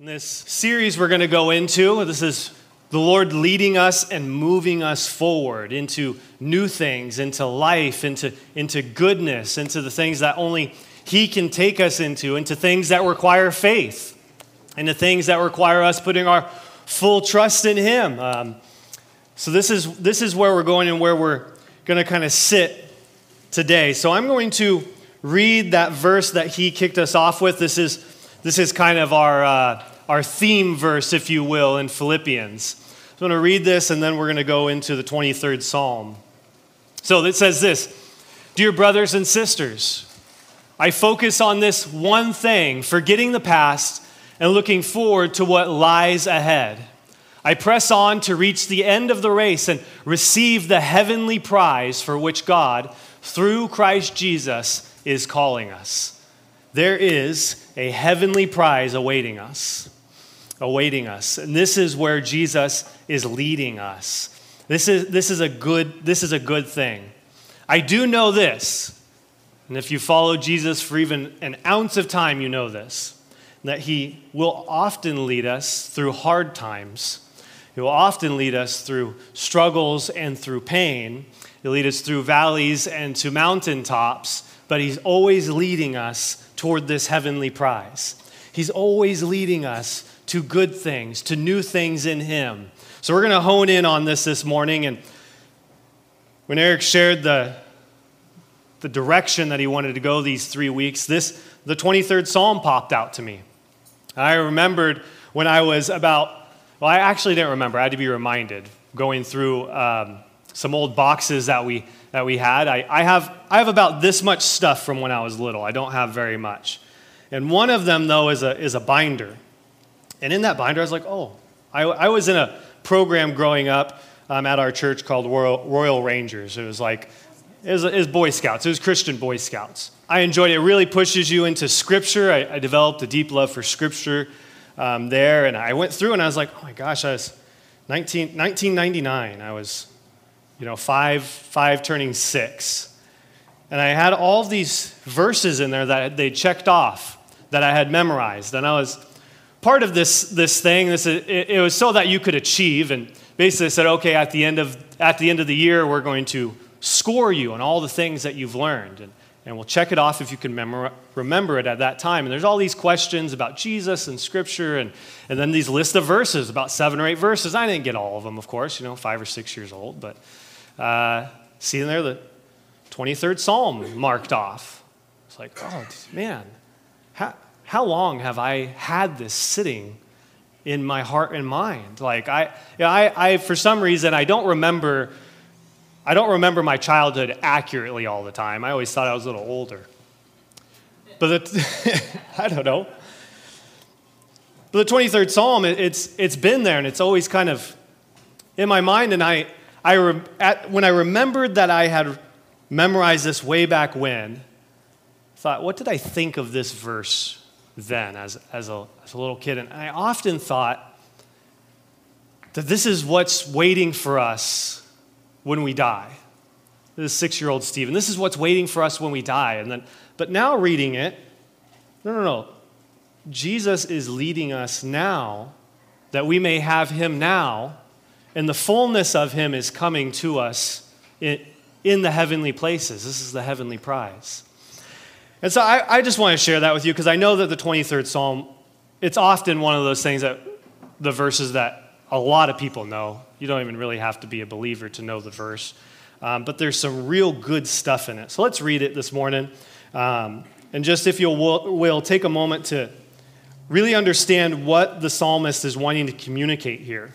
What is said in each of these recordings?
In this series we're going to go into, this is the Lord leading us and moving us forward into new things, into life, into, into goodness, into the things that only He can take us into, into things that require faith, into things that require us putting our full trust in Him. Um, so, this is, this is where we're going and where we're going to kind of sit today. So, I'm going to read that verse that He kicked us off with. This is, this is kind of our, uh, our theme verse, if you will, in Philippians. So I'm going to read this and then we're going to go into the 23rd Psalm. So it says this Dear brothers and sisters, I focus on this one thing, forgetting the past and looking forward to what lies ahead. I press on to reach the end of the race and receive the heavenly prize for which God, through Christ Jesus, is calling us. There is a heavenly prize awaiting us awaiting us. And this is where Jesus is leading us. This is, this is, a, good, this is a good thing. I do know this, and if you follow Jesus for even an ounce of time, you know this, that he will often lead us through hard times. He will often lead us through struggles and through pain. He'll lead us through valleys and to mountaintops, but he's always leading us toward this heavenly prize. He's always leading us to good things, to new things in Him. So we're going to hone in on this this morning. And when Eric shared the, the direction that he wanted to go these three weeks, this, the 23rd Psalm popped out to me. I remembered when I was about, well, I actually didn't remember. I had to be reminded going through um, some old boxes that we, that we had. I, I, have, I have about this much stuff from when I was little. I don't have very much. And one of them, though, is a, is a binder. And in that binder, I was like, oh, I, I was in a program growing up um, at our church called Royal, Royal Rangers. It was like, it was, it was, Boy Scouts, it was Christian Boy Scouts. I enjoyed it. It really pushes you into Scripture. I, I developed a deep love for Scripture um, there. And I went through and I was like, oh my gosh, I was 19, 1999. I was, you know, five, five turning six. And I had all these verses in there that they checked off that I had memorized. And I was part of this, this thing, this, it, it was so that you could achieve. And basically said, okay, at the, end of, at the end of the year, we're going to score you on all the things that you've learned. And, and we'll check it off if you can memor- remember it at that time. And there's all these questions about Jesus and Scripture, and, and then these list of verses, about seven or eight verses. I didn't get all of them, of course, you know, five or six years old. But uh, seeing there the 23rd Psalm marked off. It's like, oh, man, how, how long have I had this sitting in my heart and mind? Like I, you know, I, I, for some reason, I don't remember, I don't remember my childhood accurately all the time. I always thought I was a little older. But the, I don't know. But the 23rd Psalm, it, it's, it's been there and it's always kind of in my mind. And I, I re, at, when I remembered that I had memorized this way back when, thought, what did I think of this verse then as, as, a, as a little kid. And I often thought that this is what's waiting for us when we die. This six year old Stephen, this is what's waiting for us when we die. And then, but now reading it, no, no, no. Jesus is leading us now that we may have him now, and the fullness of him is coming to us in, in the heavenly places. This is the heavenly prize. And so I, I just want to share that with you because I know that the 23rd Psalm, it's often one of those things that the verses that a lot of people know. You don't even really have to be a believer to know the verse. Um, but there's some real good stuff in it. So let's read it this morning. Um, and just if you will, will, take a moment to really understand what the psalmist is wanting to communicate here.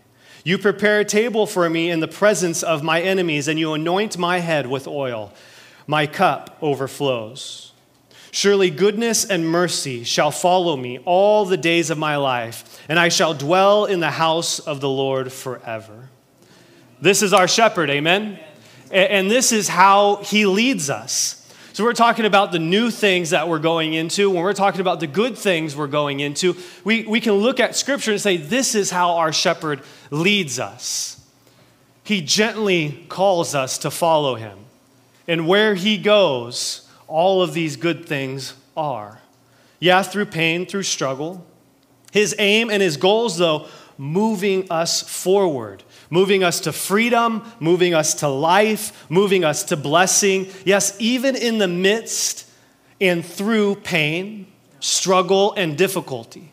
You prepare a table for me in the presence of my enemies, and you anoint my head with oil. My cup overflows. Surely goodness and mercy shall follow me all the days of my life, and I shall dwell in the house of the Lord forever. This is our shepherd, amen? And this is how he leads us. So, we're talking about the new things that we're going into. When we're talking about the good things we're going into, we, we can look at Scripture and say, This is how our shepherd leads us. He gently calls us to follow him. And where he goes, all of these good things are. Yeah, through pain, through struggle. His aim and his goals, though, moving us forward, moving us to freedom, moving us to life, moving us to blessing. Yes, even in the midst and through pain, struggle, and difficulty.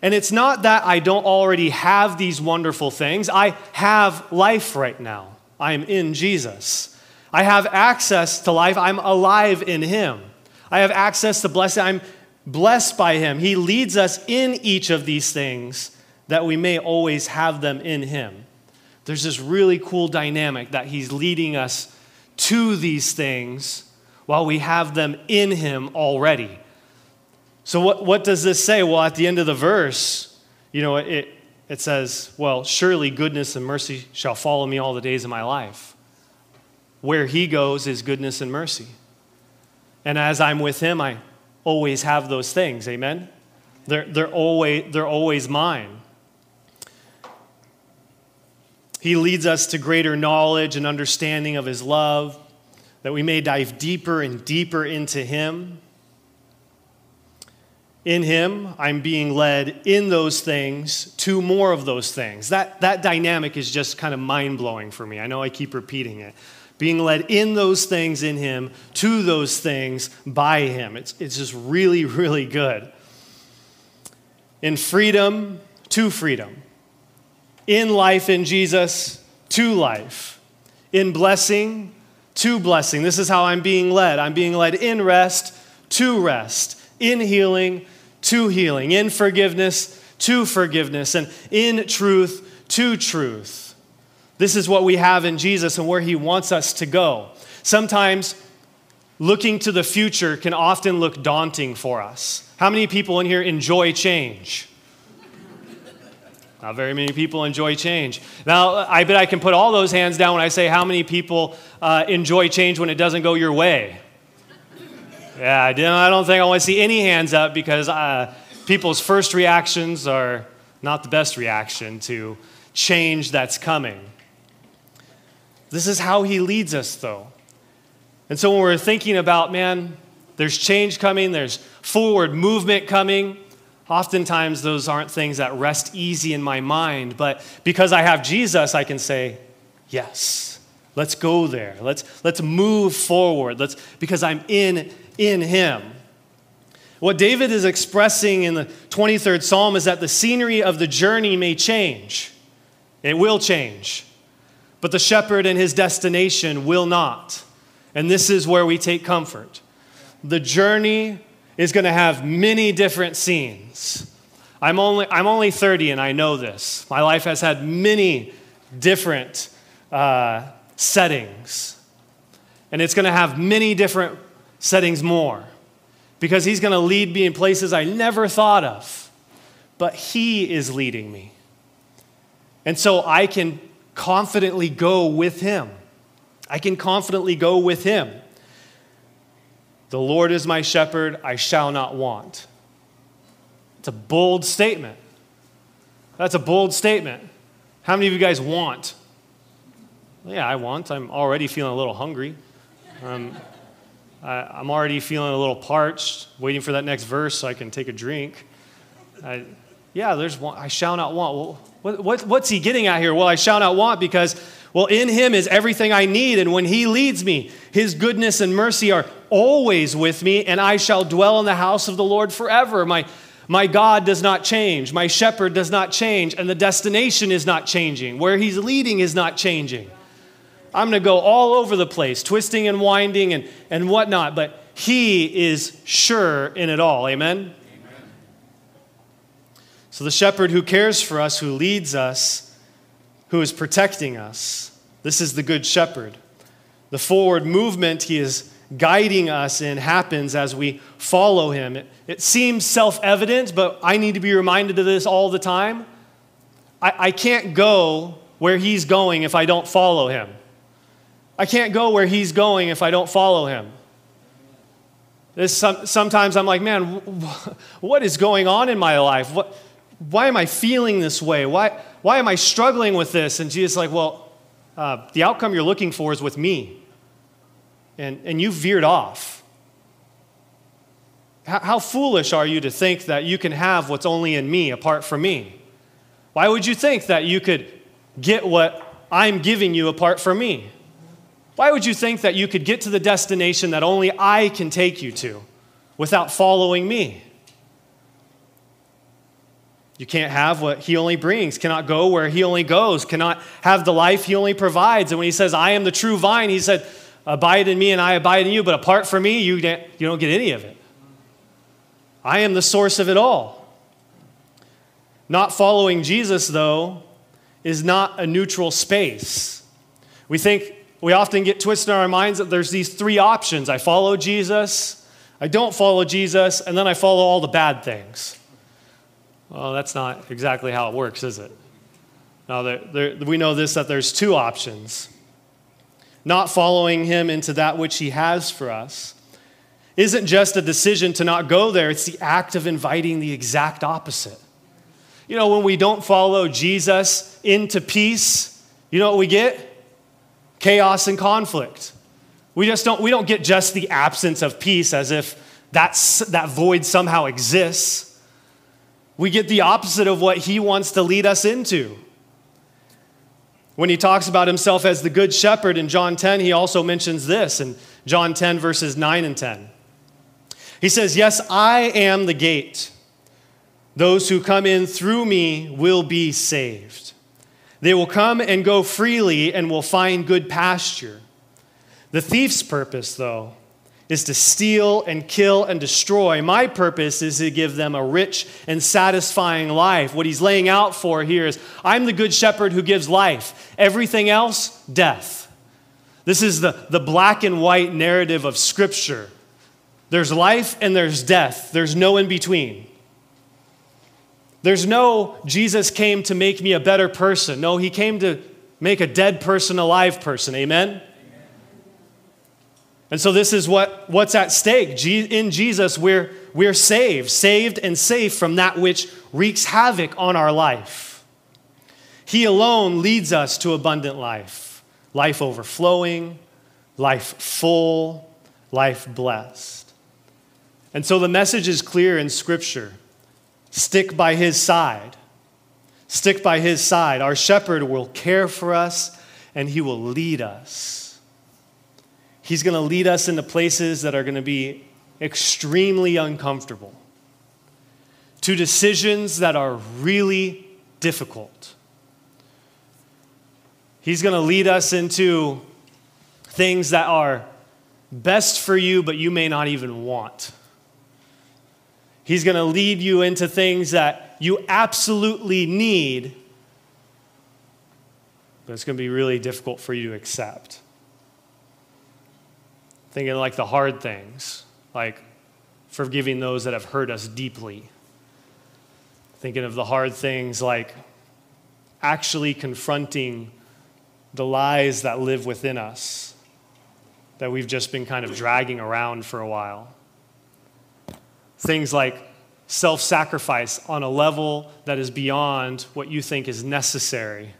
And it's not that I don't already have these wonderful things. I have life right now. I am in Jesus. I have access to life. I'm alive in Him. I have access to blessing. I'm blessed by Him. He leads us in each of these things that we may always have them in Him. There's this really cool dynamic that He's leading us to these things while we have them in Him already. So, what, what does this say? Well, at the end of the verse, you know, it, it says, Well, surely goodness and mercy shall follow me all the days of my life. Where he goes is goodness and mercy. And as I'm with him, I always have those things. Amen? They're, they're, always, they're always mine. He leads us to greater knowledge and understanding of his love, that we may dive deeper and deeper into him. In him, I'm being led in those things to more of those things. That, that dynamic is just kind of mind blowing for me. I know I keep repeating it being led in those things in Him, to those things by Him. It's, it's just really, really good. In freedom, to freedom. In life in Jesus, to life. In blessing, to blessing. This is how I'm being led. I'm being led in rest, to rest. In healing, to healing. In forgiveness, to forgiveness. And in truth, to truth. This is what we have in Jesus and where he wants us to go. Sometimes looking to the future can often look daunting for us. How many people in here enjoy change? Not very many people enjoy change. Now, I bet I can put all those hands down when I say how many people uh, enjoy change when it doesn't go your way. Yeah, I don't think I want to see any hands up because uh, people's first reactions are not the best reaction to change that's coming. This is how he leads us, though. And so when we're thinking about, man, there's change coming, there's forward movement coming, oftentimes those aren't things that rest easy in my mind. But because I have Jesus, I can say, yes, let's go there. Let's, let's move forward. Let's, because I'm in, in him. What David is expressing in the 23rd Psalm is that the scenery of the journey may change. It will change but the shepherd and his destination will not. And this is where we take comfort. The journey is going to have many different scenes. I'm only, I'm only 30 and I know this. My life has had many different uh, settings. And it's going to have many different settings more because he's going to lead me in places I never thought of. But he is leading me. And so I can confidently go with him. I can confidently go with him. The Lord is my shepherd, I shall not want. It's a bold statement. That's a bold statement. How many of you guys want? Yeah, I want. I'm already feeling a little hungry. Um, I, am already feeling a little parched, waiting for that next verse so I can take a drink. I, yeah, there's one. I shall not want. Well, what, what, what's he getting at here? Well, I shall not want because, well, in him is everything I need. And when he leads me, his goodness and mercy are always with me, and I shall dwell in the house of the Lord forever. My, my God does not change. My shepherd does not change. And the destination is not changing. Where he's leading is not changing. I'm going to go all over the place, twisting and winding and, and whatnot, but he is sure in it all. Amen? So, the shepherd who cares for us, who leads us, who is protecting us, this is the good shepherd. The forward movement he is guiding us in happens as we follow him. It, it seems self evident, but I need to be reminded of this all the time. I, I can't go where he's going if I don't follow him. I can't go where he's going if I don't follow him. This, sometimes I'm like, man, what is going on in my life? What, why am I feeling this way? Why, why am I struggling with this? And Jesus is like, well, uh, the outcome you're looking for is with me. And, and you veered off. How, how foolish are you to think that you can have what's only in me apart from me? Why would you think that you could get what I'm giving you apart from me? Why would you think that you could get to the destination that only I can take you to without following me? You can't have what he only brings, cannot go where he only goes, cannot have the life he only provides. And when he says, I am the true vine, he said, Abide in me and I abide in you, but apart from me, you, you don't get any of it. I am the source of it all. Not following Jesus, though, is not a neutral space. We think we often get twisted in our minds that there's these three options I follow Jesus, I don't follow Jesus, and then I follow all the bad things. Well, that's not exactly how it works, is it? Now, there, there, we know this that there's two options. Not following him into that which he has for us isn't just a decision to not go there, it's the act of inviting the exact opposite. You know, when we don't follow Jesus into peace, you know what we get? chaos and conflict. We just don't, we don't get just the absence of peace as if that's, that void somehow exists. We get the opposite of what he wants to lead us into. When he talks about himself as the good shepherd in John 10, he also mentions this in John 10, verses 9 and 10. He says, Yes, I am the gate. Those who come in through me will be saved. They will come and go freely and will find good pasture. The thief's purpose, though, is to steal and kill and destroy. My purpose is to give them a rich and satisfying life. What he's laying out for here is I'm the good shepherd who gives life, everything else, death. This is the, the black and white narrative of Scripture. There's life and there's death, there's no in between. There's no Jesus came to make me a better person. No, he came to make a dead person a live person. Amen? And so this is what, what's at stake. In Jesus, we're, we're saved, saved and safe from that which wreaks havoc on our life. He alone leads us to abundant life, life overflowing, life full, life blessed. And so the message is clear in Scripture. Stick by his side. Stick by his side. Our shepherd will care for us and he will lead us. He's going to lead us into places that are going to be extremely uncomfortable, to decisions that are really difficult. He's going to lead us into things that are best for you, but you may not even want. He's going to lead you into things that you absolutely need, but it's going to be really difficult for you to accept. Thinking like the hard things, like forgiving those that have hurt us deeply. Thinking of the hard things like actually confronting the lies that live within us that we've just been kind of dragging around for a while. Things like self sacrifice on a level that is beyond what you think is necessary,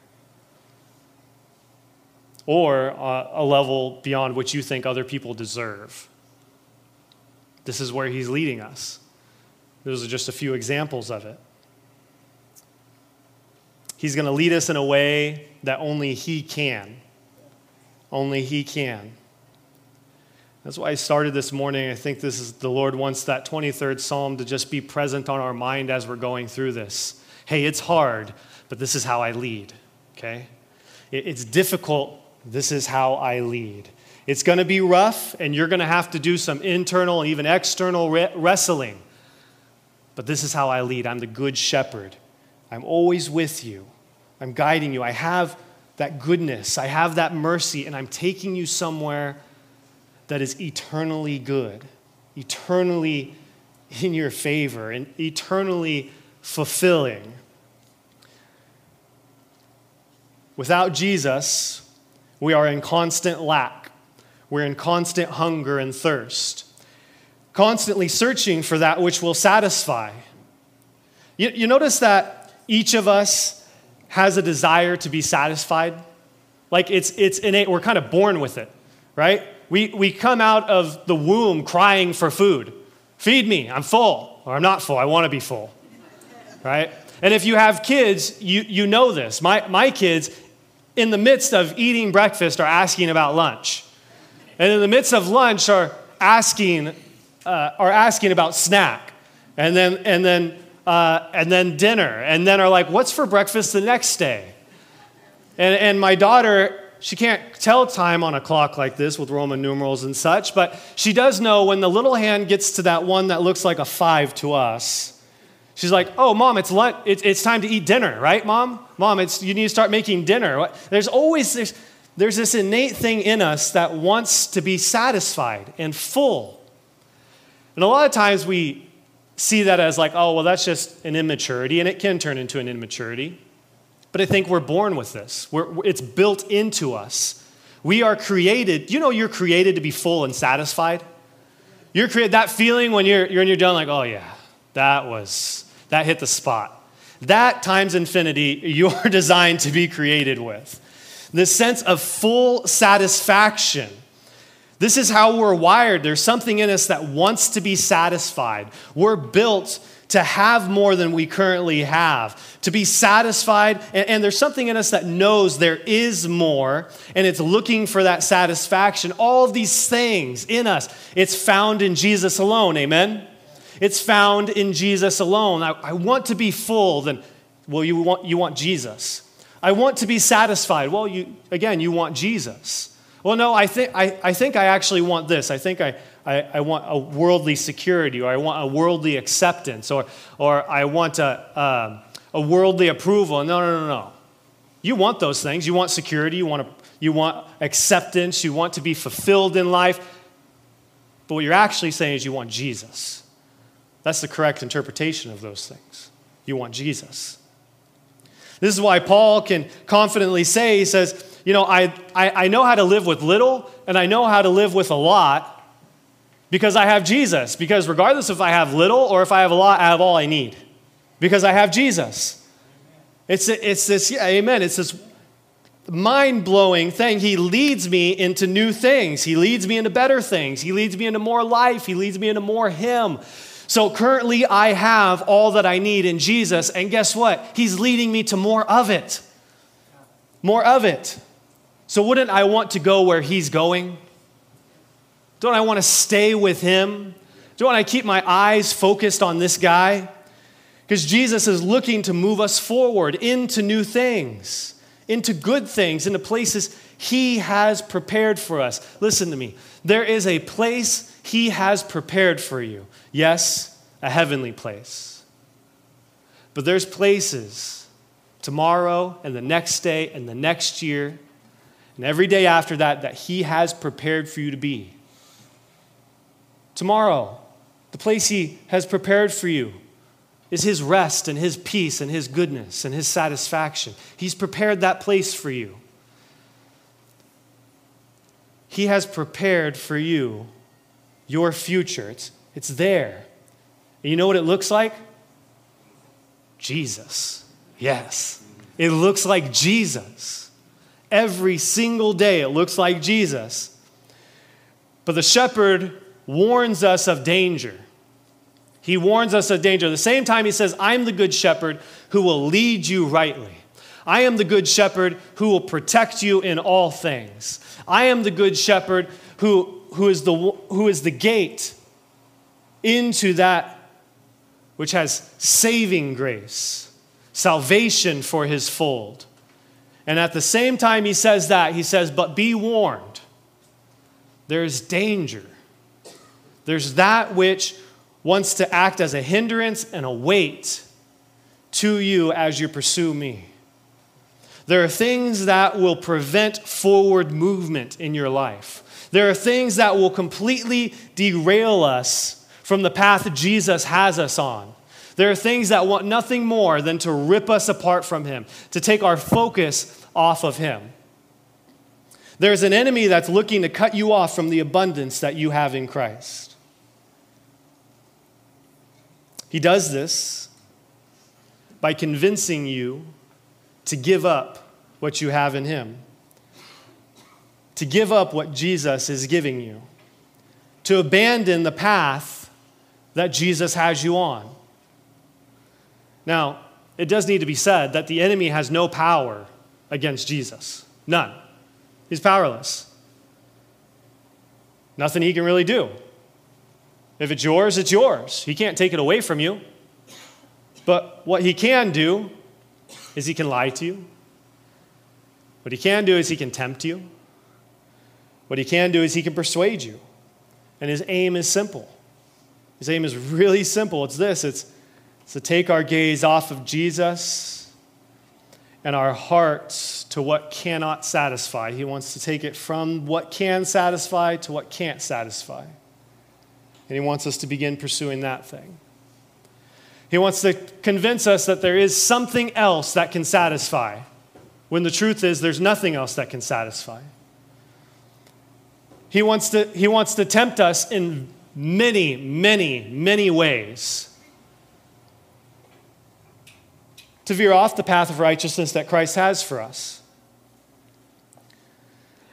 or uh, a level beyond what you think other people deserve. This is where he's leading us. Those are just a few examples of it. He's going to lead us in a way that only he can. Only he can. That's why I started this morning. I think this is the Lord wants that 23rd Psalm to just be present on our mind as we're going through this. Hey, it's hard, but this is how I lead, okay? It's difficult. This is how I lead. It's going to be rough, and you're going to have to do some internal and even external wrestling. But this is how I lead. I'm the good shepherd. I'm always with you. I'm guiding you. I have that goodness, I have that mercy, and I'm taking you somewhere that is eternally good, eternally in your favor, and eternally fulfilling. Without Jesus, we are in constant lack. We're in constant hunger and thirst, constantly searching for that which will satisfy. You, you notice that each of us has a desire to be satisfied? Like it's, it's innate, we're kind of born with it, right? We, we come out of the womb crying for food. Feed me, I'm full, or I'm not full, I want to be full, right? And if you have kids, you, you know this. My, my kids, in the midst of eating breakfast, are asking about lunch. And in the midst of lunch, are asking, uh, are asking about snack. And then, and, then, uh, and then dinner. And then are like, what's for breakfast the next day? And, and my daughter, she can't tell time on a clock like this with Roman numerals and such, but she does know when the little hand gets to that one that looks like a five to us, She's like, oh, mom, it's, lunch, it's, it's time to eat dinner, right, mom? Mom, it's, you need to start making dinner. There's always, there's, there's this innate thing in us that wants to be satisfied and full. And a lot of times we see that as like, oh, well, that's just an immaturity, and it can turn into an immaturity. But I think we're born with this, we're, it's built into us. We are created, you know, you're created to be full and satisfied. You're created, that feeling when you're, you're, you're done, like, oh, yeah, that was, that hit the spot. That times infinity, you're designed to be created with. This sense of full satisfaction. This is how we're wired. There's something in us that wants to be satisfied. We're built to have more than we currently have, to be satisfied. And, and, there's something in us that knows there is more, and it's looking for that satisfaction. All of these things in us, it's found in Jesus alone. Amen? It's found in Jesus alone. I, I want to be full, then, well, you want, you want Jesus. I want to be satisfied. Well, you, again, you want Jesus. Well, no, I think I, I, think I actually want this. I think I, I, I, want a worldly security, or I want a worldly acceptance, or, or I want a, um, a worldly approval. No, no, no, no. You want those things. You want security, you want, a, you want acceptance, you want to be fulfilled in life. But what you're actually saying is you want Jesus. That's the correct interpretation of those things. You want Jesus. This is why Paul can confidently say, he says, You know, I, I, I know how to live with little and I know how to live with a lot because I have Jesus. Because regardless if I have little or if I have a lot, I have all I need because I have Jesus. It's, it's this, yeah, amen. It's this mind blowing thing. He leads me into new things. He leads me into better things. He leads me into more life. He leads me into more Him. So currently, I have all that I need in Jesus, and guess what? He's leading me to more of it. More of it. So, wouldn't I want to go where He's going? Don't I want to stay with Him? Don't I keep my eyes focused on this guy? Because Jesus is looking to move us forward into new things, into good things, into places He has prepared for us. Listen to me. There is a place He has prepared for you. Yes, a heavenly place. But there's places tomorrow and the next day and the next year and every day after that that He has prepared for you to be. Tomorrow, the place He has prepared for you is His rest and His peace and His goodness and His satisfaction. He's prepared that place for you. He has prepared for you your future. It's it's there. And you know what it looks like? Jesus. Yes. It looks like Jesus. Every single day it looks like Jesus. But the shepherd warns us of danger. He warns us of danger. At the same time, he says, I'm the good shepherd who will lead you rightly. I am the good shepherd who will protect you in all things. I am the good shepherd who, who, is, the, who is the gate into that which has saving grace, salvation for his fold. And at the same time, he says that, he says, But be warned, there's danger. There's that which wants to act as a hindrance and a weight to you as you pursue me. There are things that will prevent forward movement in your life There are things that will completely derail us from the path Jesus has us on. There are things that want nothing more than to rip us apart from Him, to take our focus off of Him. There's an enemy that's looking to cut you off from the abundance that you have in Christ. He does this by convincing you to give up what you have in Him, to give up what Jesus is giving you, to abandon the path that Jesus has you on. Now, it does need to be said that the enemy has no power against Jesus. None. He's powerless. Nothing he can really do. If it's yours, it's yours. He can't take it away from you. But what he can do is he can lie to you. What he can do is he can tempt you. What he can do is he can persuade you. And his aim is simple. His aim is really simple. It's this it's to take our gaze off of Jesus and our hearts to what cannot satisfy. He wants to take it from what can satisfy to what can't satisfy. And he wants us to begin pursuing that thing. He wants to convince us that there is something else that can satisfy, when the truth is there's nothing else that can satisfy. He wants to, he wants to tempt us in many, many, many ways to veer off the path of righteousness that Christ has for us.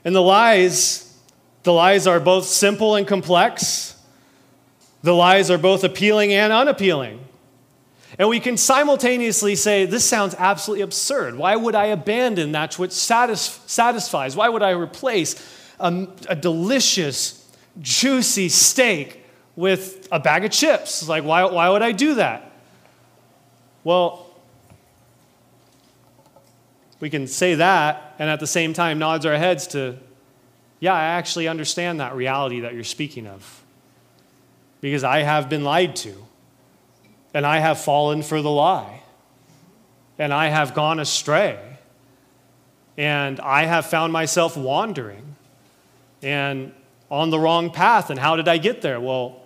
And the lies, the lies are both simple and complex. The lies are both appealing and unappealing. And we can simultaneously say, This sounds absolutely absurd. Why would I abandon that which satis- satisfies? Why would I replace a, a, delicious, juicy steak with a bag of chips? Like, why, why would I do that? Well, we can say that and at the same time nods our heads to, yeah, I actually understand that reality that you're speaking of. Because I have been lied to, and I have fallen for the lie, and I have gone astray, and I have found myself wandering and on the wrong path. And how did I get there? Well,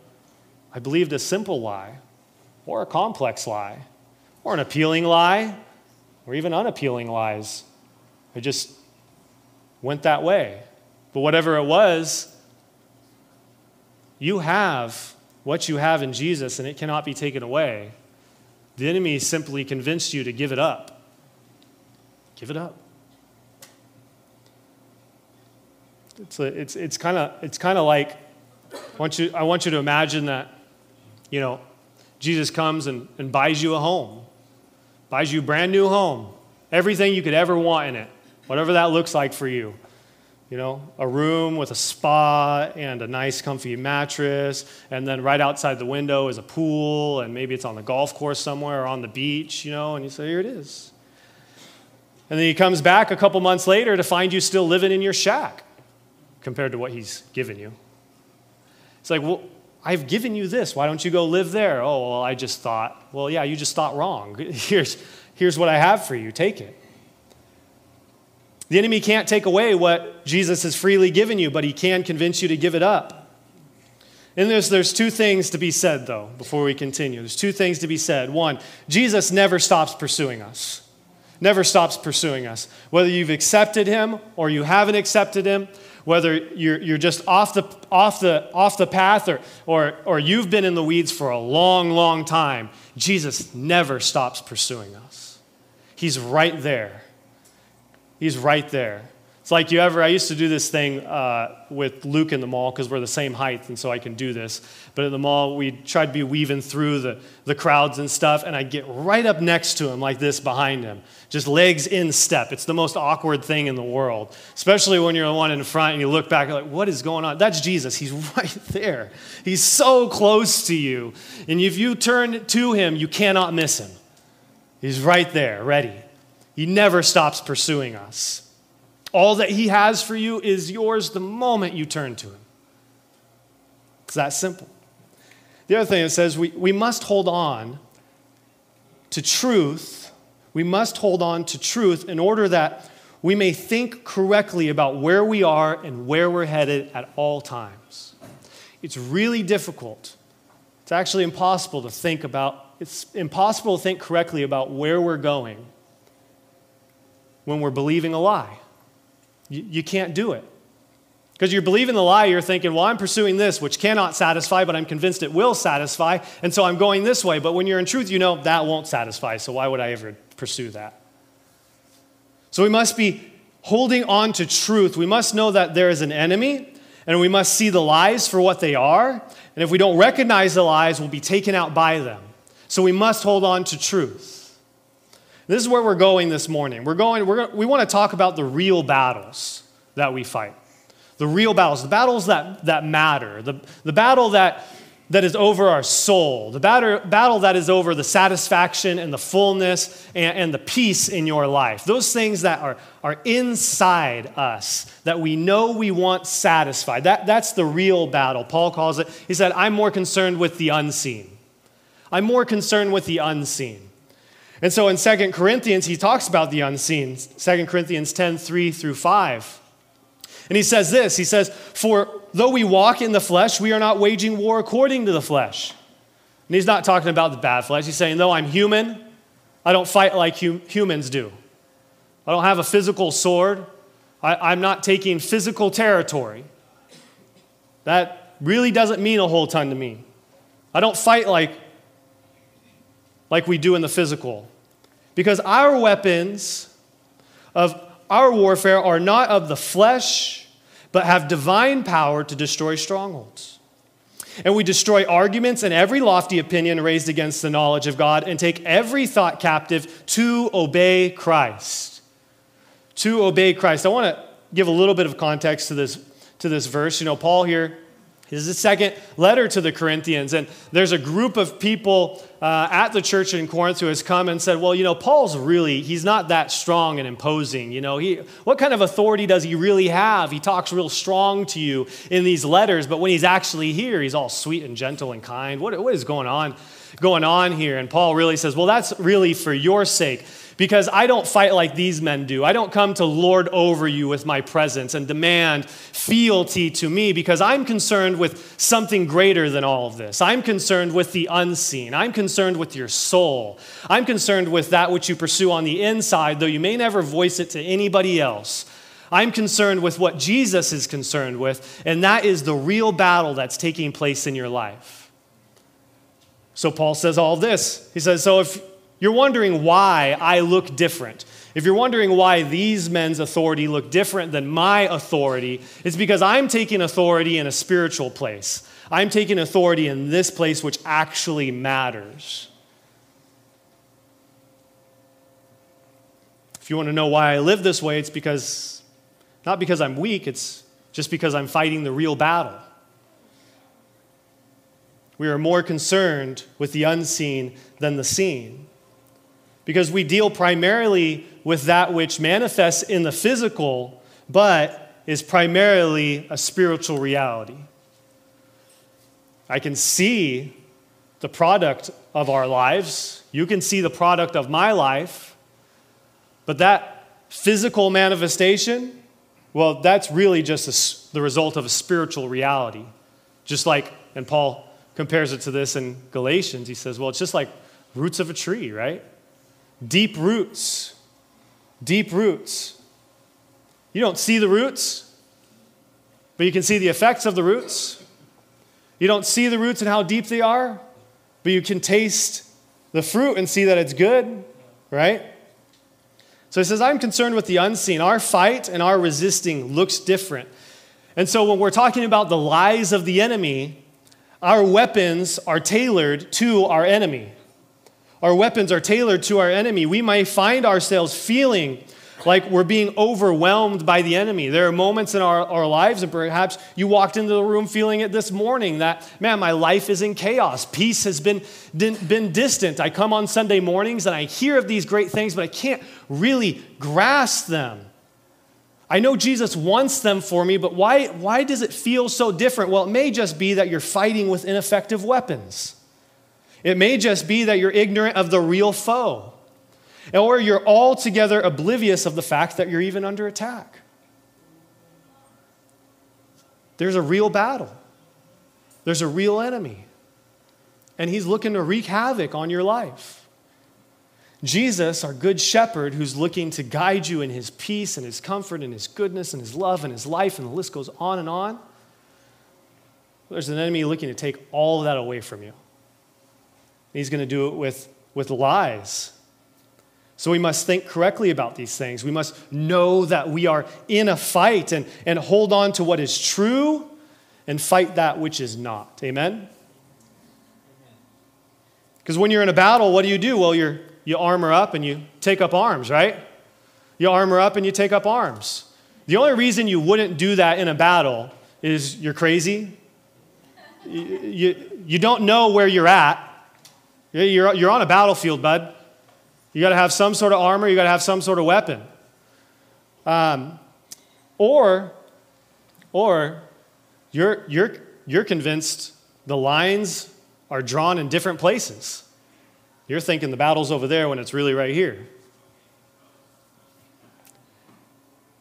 I believed a simple lie, or a complex lie, or an appealing lie, or even unappealing lies. I just went that way. But whatever it was, you have what you have in Jesus and it cannot be taken away. The enemy simply convinced you to give it up. Give it up. It's, it's, it's kind of it's kinda like, I want, you, I want you to imagine that, you know, Jesus comes and, and buys you a home buys you a brand new home, everything you could ever want in it, whatever that looks like for you. You know, a room with a spa and a nice, comfy mattress, and then right outside the window is a pool, and maybe it's on the golf course somewhere or on the beach, you know, and you say, Here it is. And then he comes back a couple months later to find you still living in your shack compared to what he's given you. It's like, well, I've given you this. Why don't you go live there? Oh, well, I just thought. Well, yeah, you just thought wrong. Here's, here's what I have for you. Take it. The enemy can't take away what Jesus has freely given you, but he can convince you to give it up. And there's, there's two things to be said, though, before we continue. There's two things to be said. One, Jesus never stops pursuing us. Never stops pursuing us. Whether you've accepted him or you haven't accepted him, whether you're, you're just off the, off, the, off the path or, or, or you've been in the weeds for a long, long time, Jesus never stops pursuing us. He's right there. He's right there. It's like you ever, I used to do this thing uh, with Luke in the mall because we're the same height, and so I can do this. But at the mall, we tried to be weaving through the, the crowds and stuff, and I'd get right up next to him like this behind him, just legs in step. It's the most awkward thing in the world, especially when you're the one in front and you look back, like, what is going on? That's Jesus. He's right there. He's so close to you. And if you turn to him, you cannot miss him. He's right there, ready. He never stops pursuing us. All that He has for you is yours the moment you turn to Him. It's that simple. The other thing it says we, we must hold on to truth. We must hold on to truth in order that we may think correctly about where we are and where we're headed at all times. It's really difficult. It's actually impossible to think about, it's impossible to think correctly about where we're going when we're believing a lie. You, you can't do it. Because you're believing the lie, you're thinking, well, I'm pursuing this, which cannot satisfy, but I'm convinced it will satisfy, and so I'm going this way. But when you're in truth, you know that won't satisfy, so why would I ever pursue that? So we must be holding on to truth. We must know that there is an enemy, and we must see the lies for what they are. And if we don't recognize the lies, we'll be taken out by them. So we must hold on to truth. This is where we're going this morning. We're going, we're, we want to talk about the real battles that we fight. The real battles, the battles that, that matter, the, the battle that that is over our soul, the battle, that is over the satisfaction and the fullness and, the peace in your life. Those things that are, are inside us that we know we want satisfied. That, that's the real battle. Paul calls it, he said, I'm more concerned with the unseen. I'm more concerned with the unseen. And so in Second Corinthians, he talks about the unseen. Second Corinthians 10 3 through 5. And he says this He says, For though we walk in the flesh, we are not waging war according to the flesh. And he's not talking about the bad flesh. He's saying, Though I'm human, I don't fight like hum- humans do. I don't have a physical sword. I- I'm not taking physical territory. That really doesn't mean a whole ton to me. I don't fight like, like we do in the physical. Because our weapons of our warfare are not of the flesh, but have divine power to destroy strongholds. And we destroy arguments and every lofty opinion raised against the knowledge of God and take every thought captive to obey Christ. To obey Christ. I want to give a little bit of context to this, to this verse. You know, Paul here this is the second letter to the Corinthians, and there's a group of people uh, at the church in Corinth who has come and said, "Well, you know, Paul's really he's not that strong and imposing. You know, he what kind of authority does he really have? He talks real strong to you in these letters, but when he's actually here, he's all sweet and gentle and kind. What, what is going on?" Going on here. And Paul really says, Well, that's really for your sake because I don't fight like these men do. I don't come to lord over you with my presence and demand fealty to me because I'm concerned with something greater than all of this. I'm concerned with the unseen. I'm concerned with your soul. I'm concerned with that which you pursue on the inside, though you may never voice it to anybody else. I'm concerned with what Jesus is concerned with, and that is the real battle that's taking place in your life. So Paul says all this. He says, So if you're wondering why I look different. If you're wondering why these men's authority look different than my authority, it's because I'm taking authority in a spiritual place. I'm taking authority in this place which actually matters. If you want to know why I live this way, it's because, not because I'm weak, it's just because I'm fighting the real battle. We are more concerned with the unseen than the seen because we deal primarily with that which manifests in the physical, but is primarily a spiritual reality. I can see the product of our lives. You can see the product of my life. But that physical manifestation, well, that's really just a, the result of a spiritual reality. Just like, and Paul compares it to this in Galatians, he says, well, it's just like roots of a tree, right? Deep roots. Deep roots. You don't see the roots, but you can see the effects of the roots. You don't see the roots and how deep they are, but you can taste the fruit and see that it's good, right? So he says, I'm concerned with the unseen. Our fight and our resisting looks different. And so when we're talking about the lies of the enemy, our weapons are tailored to our enemy our weapons are tailored to our enemy, we might find ourselves feeling like we're being overwhelmed by the enemy. There are moments in our, our lives, and perhaps you walked into the room feeling it this morning that, man, my life is in chaos. Peace has been, been distant. I come on Sunday mornings and I hear of these great things, but I can't really grasp them. I know Jesus wants them for me, but why, why does it feel so different? Well, it may just be that you're fighting with ineffective weapons. It may just be that you're ignorant of the real foe. or you're altogether oblivious of the fact that you're even under attack. There's a real battle, there's a real enemy, and he's looking to wreak havoc on your life. Jesus, our good shepherd, who's looking to guide you in his peace and his comfort and his goodness and his love and his life, and the list goes on and on. There's an enemy looking to take all of that away from you. He's going to do it with, with lies. So we must think correctly about these things. We must know that we are in a fight and, and hold on to what is true and fight that which is not. Amen? Because when you're in a battle, what do you do? Well, you're you armor up and you take up arms, right? You armor up and you take up arms. The only reason you wouldn't do that in a battle is you're crazy. You, you, you don't know where you're at. You're, you're on a battlefield, bud. You got to have some sort of armor, you got to have some sort of weapon. Um, or, or you're, you're, you're convinced the lines are drawn in different places. You're thinking the battle's over there when it's really right here.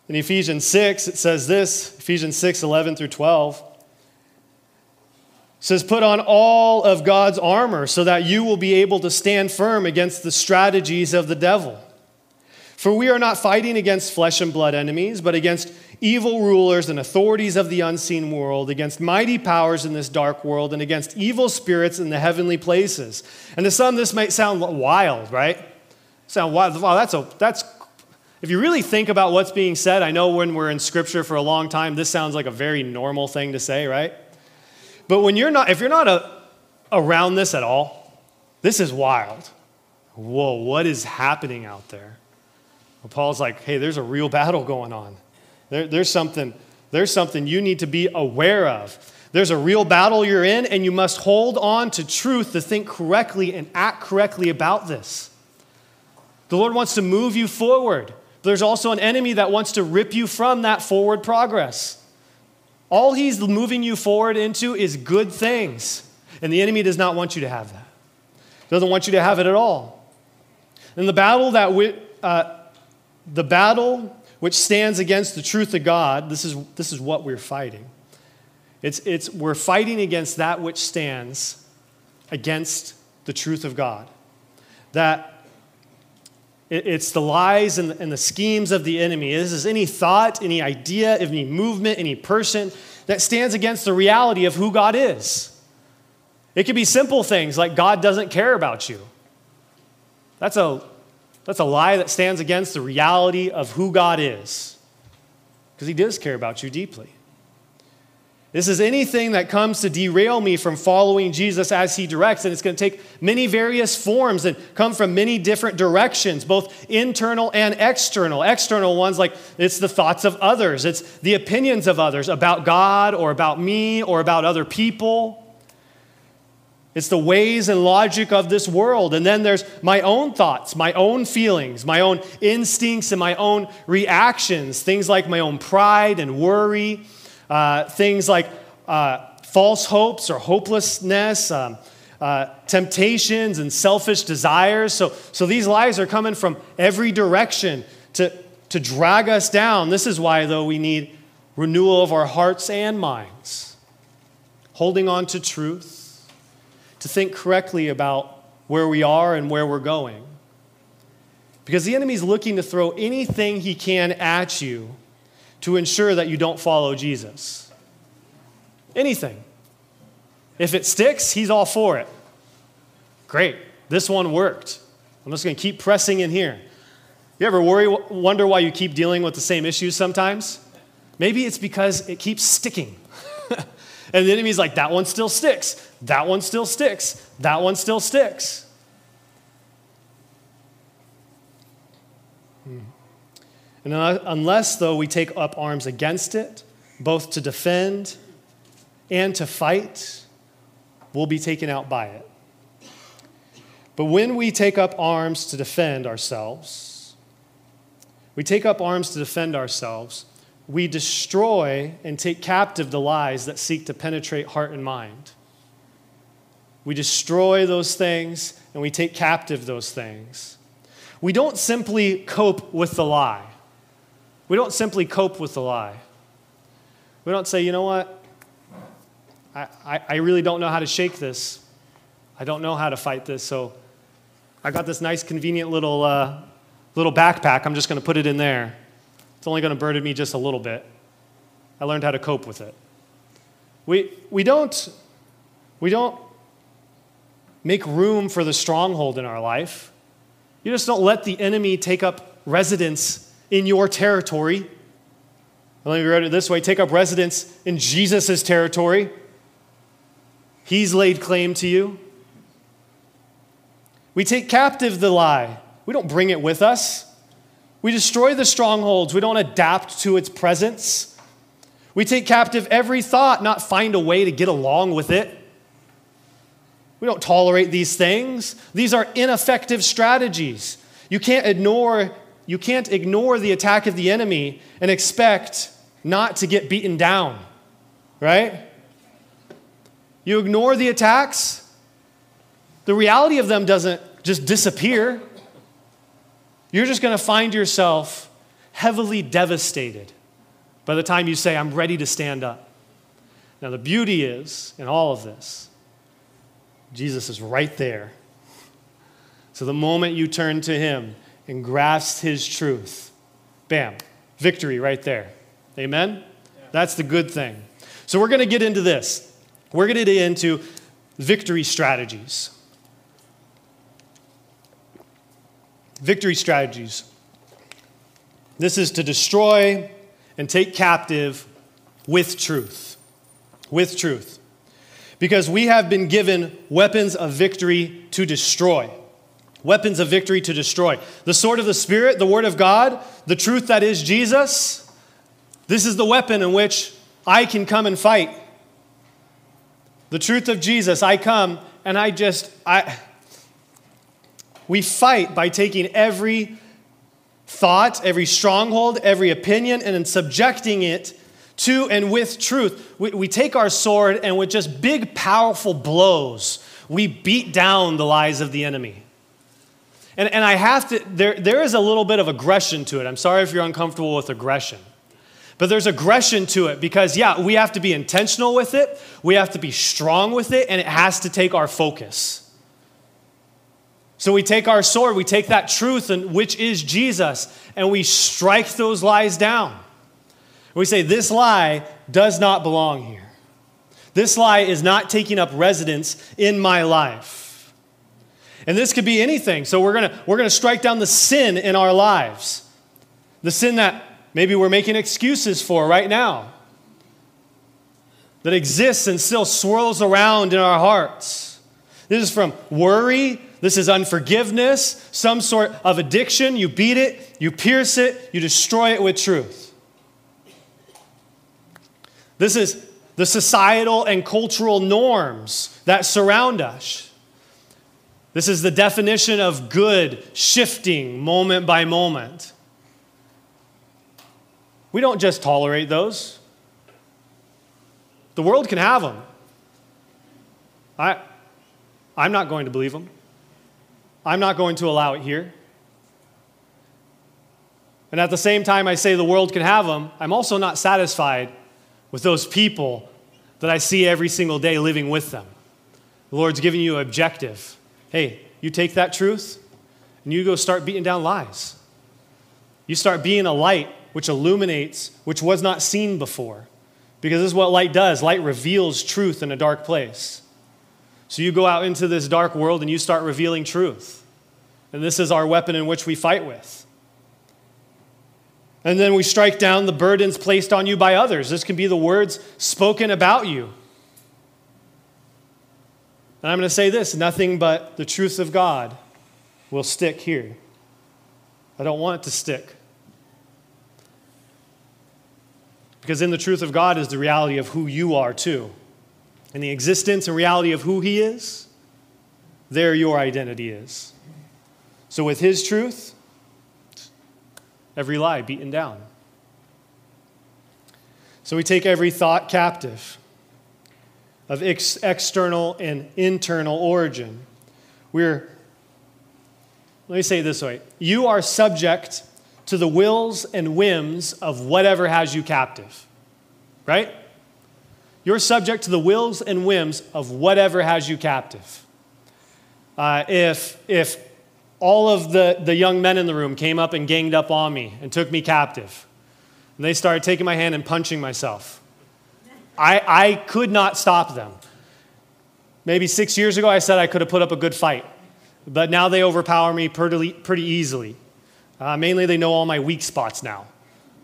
In Ephesians 6, it says this Ephesians 6 11 through 12 says, Put on all of God's armor so that you will be able to stand firm against the strategies of the devil. For we are not fighting against flesh and blood enemies, but against evil rulers and authorities of the unseen world, against mighty powers in this dark world, and against evil spirits in the heavenly places. And to some, this might sound wild, right? Sound wild. Wow, that's a that's if you really think about what's being said, I know when we're in scripture for a long time, this sounds like a very normal thing to say, right? But when you're not, if you're not a, around this at all, this is wild. Whoa, what is happening out there? Well, Paul's like, hey, there's a real battle going on. There, there's, something, there's something you need to be aware of. There's a real battle you're in, and you must hold on to truth to think correctly and act correctly about this. The Lord wants to move you forward. There's also an enemy that wants to rip you from that forward progress. All he's moving you forward into is good things, and the enemy does not want you to have that. Doesn't want you to have it at all. And the battle that we, uh, the battle which stands against the truth of God, this is, this is what we're fighting. It's, it's, we're fighting against that which stands against the truth of God. That it's the lies and, the schemes of the enemy. This is any thought, any idea, any movement, any person that stands against the reality of who God is. It could be simple things like God doesn't care about you. That's a that's a lie that stands against the reality of who God is, because He does care about you deeply. This is anything that comes to derail me from following Jesus as He directs, and it's going to take many various forms and come from many different directions, both internal and external. External ones, like it's the thoughts of others, it's the opinions of others about God or about me or about other people. It's the ways and logic of this world. And then there's my own thoughts, my own feelings, my own instincts, and my own reactions. Things like my own pride and worry, uh, things like uh, false hopes or hopelessness, um, uh, temptations, and selfish desires. So, so these lies are coming from every direction to, to drag us down. This is why, though, we need renewal of our hearts and minds, holding on to truth to think correctly about where we are and where we're going. Because the enemy's looking to throw anything he can at you to ensure that you don't follow Jesus. Anything. If it sticks, he's all for it. Great. This one worked. I'm just going to keep pressing in here. You ever worry, wonder why you keep dealing with the same issues sometimes? Maybe it's because it keeps sticking. And the enemy's like, that one still sticks. That one still sticks. That one still sticks. And unless, though, we take up arms against it, both to defend and to fight, we'll be taken out by it. But when we take up arms to defend ourselves, we take up arms to defend ourselves, we destroy and take captive the lies that seek to penetrate heart and mind. We destroy those things and we take captive those things. we don't simply cope with the lie. We don't simply cope with the lie. We don't say, you know what? I, I, I really don't know how to shake this. I don't know how to fight this, so I got this nice, convenient little, uh, little backpack. I'm just going to put it in there. It's only going to burden me just a little bit. I learned how to cope with it. We, we, don't, we don't make room for the stronghold in our life. You just don't let the enemy take up residence in your territory. Let me write it this way take up residence in Jesus' territory. He's laid claim to you. We take captive the lie. We don't bring it with us. We destroy the strongholds. We don't adapt to its presence. We take captive every thought, not find a way to get along with it. We don't tolerate these things. These are ineffective strategies. You can't ignore, you can't ignore the attack of the enemy and expect not to get beaten down, right? You ignore the attacks, the reality of them doesn't just disappear. You're just going to find yourself heavily devastated by the time you say, I'm ready to stand up. Now, the beauty is in all of this Jesus is right there. So the moment you turn to him and grasp his truth, bam, victory right there. Amen? Yeah. That's the good thing. So we're going to get into this. We're going to get into victory strategies. Victory strategies. This is to destroy and take captive with truth. With truth because we have been given weapons of victory to destroy. Weapons of victory to destroy. The sword of the Spirit, the Word of God, the truth that is Jesus. This is the weapon in which I can come and fight. The truth of Jesus, I come and I just, I, we fight by taking every thought, every stronghold, every opinion, and then subjecting it to and with truth. We, we take our sword and with just big, powerful blows, we beat down the lies of the enemy. And, and I have to, there, there is a little bit of aggression to it. I'm sorry if you're uncomfortable with aggression. But there's aggression to it because, yeah, we have to be intentional with it, we have to be strong with it, and it has to take our focus. So we take our sword, we take that truth, and, which is Jesus, and we strike those lies down. We say, This lie does not belong here. This lie is not taking up residence in my life. And this could be anything. So we're going to we're going to strike down the sin in our lives. The sin that maybe we're making excuses for right now. That exists and still swirls around in our hearts. This is from worry, this is unforgiveness, some sort of addiction. You beat it, you pierce it, you destroy it with truth. This is the societal and cultural norms that surround us. This is the definition of good shifting moment by moment. We don't just tolerate those. The world can have them. I, I'm not going to believe them. I'm not going to allow it here. And at the same time, I say the world can have them, I'm also not satisfied with those people that I see every single day living with them. The Lord's giving you an objective. Hey, you take that truth and you go start beating down lies. You start being a light which illuminates, which was not seen before. Because this is what light does light reveals truth in a dark place. So you go out into this dark world and you start revealing truth. And this is our weapon in which we fight with. And then we strike down the burdens placed on you by others. This can be the words spoken about you. And I'm going to say this nothing but the truth of God will stick here. I don't want it to stick. Because in the truth of God is the reality of who you are, too. In the existence and reality of who He is, there your identity is. So, with His truth, every lie beaten down. So we take every thought captive of ex- external and internal origin. We're let me say it this way you are subject to the wills and whims of whatever has you captive, right? You're subject to the wills and whims of whatever has you captive. Uh, if, if all of the, the young men in the room came up and ganged up on me and took me captive, and they started taking my hand and punching myself, I, I could not stop them. Maybe six years ago, I said I could have put up a good fight, but now they overpower me pretty, pretty easily. Uh, mainly, they know all my weak spots now.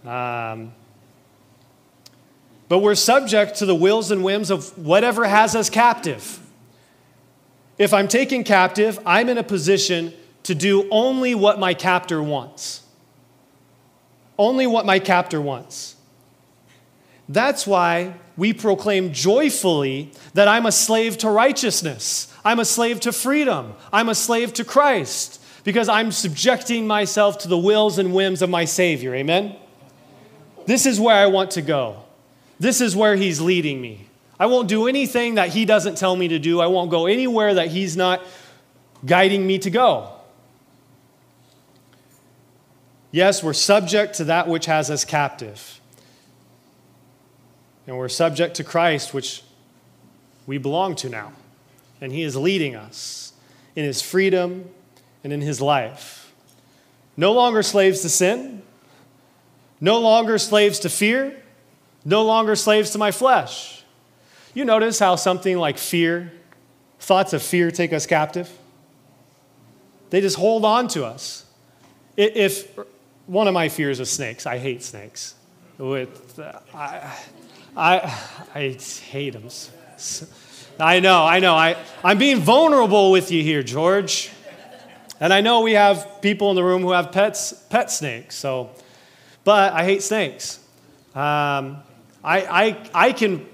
Um, but we're subject to the wills and whims of whatever has us captive. If I'm taken captive, I'm in a position to do only what my captor wants. Only what my captor wants. That's why we proclaim joyfully that I'm a slave to righteousness. I'm a slave to freedom. I'm a slave to Christ because I'm subjecting myself to the wills and whims of my Savior. Amen? This is where I want to go. This is where He's leading me. I won't do anything that He doesn't tell me to do. I won't go anywhere that He's not guiding me to go. Yes, we're subject to that which has us captive. And we're subject to Christ, which we belong to now. And He is leading us in His freedom and in His life. No longer slaves to sin, no longer slaves to fear, no longer slaves to my flesh. You notice how something like fear, thoughts of fear take us captive? They just hold on to us. If one of my fears is snakes, I hate snakes. With, uh, I, I, I hate them. I know, I know. I, I'm being vulnerable with you here, George. And I know we have people in the room who have pets, pet snakes. So, but I hate snakes. Um, I, I, I can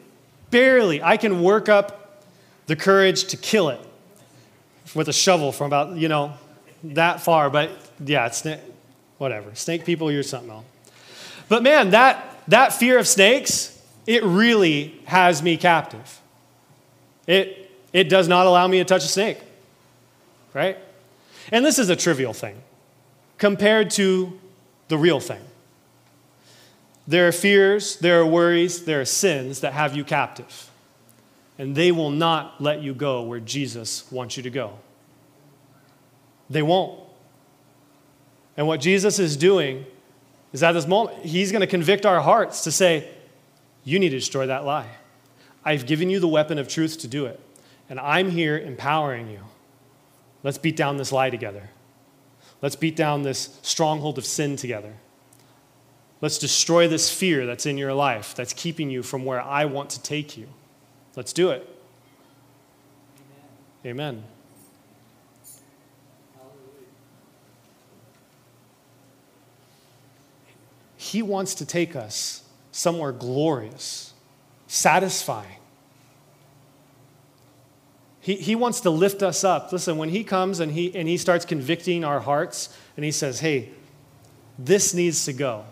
barely, I can work up the courage to kill it with a shovel from about, you know, that far. But yeah, it's whatever. Snake people, you're something else. But man, that, that fear of snakes, it really has me captive. It, it does not allow me to touch a snake, right? And this is a trivial thing compared to the real thing. There are fears, there are worries, there are sins that have you captive. And they will not let you go where Jesus wants you to go. They won't. And what Jesus is doing is at this moment, he's going to convict our hearts to say, you need to destroy that lie. I've given you the weapon of truth to do it, and I'm here empowering you. Let's beat down this lie together. Let's beat down this stronghold of sin together. Let's destroy this fear that's in your life that's keeping you from where I want to take you. Let's do it. Amen. Amen. He wants to take us somewhere glorious, satisfying. He, he wants to lift us up. Listen, when he comes and he, and he starts convicting our hearts and he says, hey, this needs to go.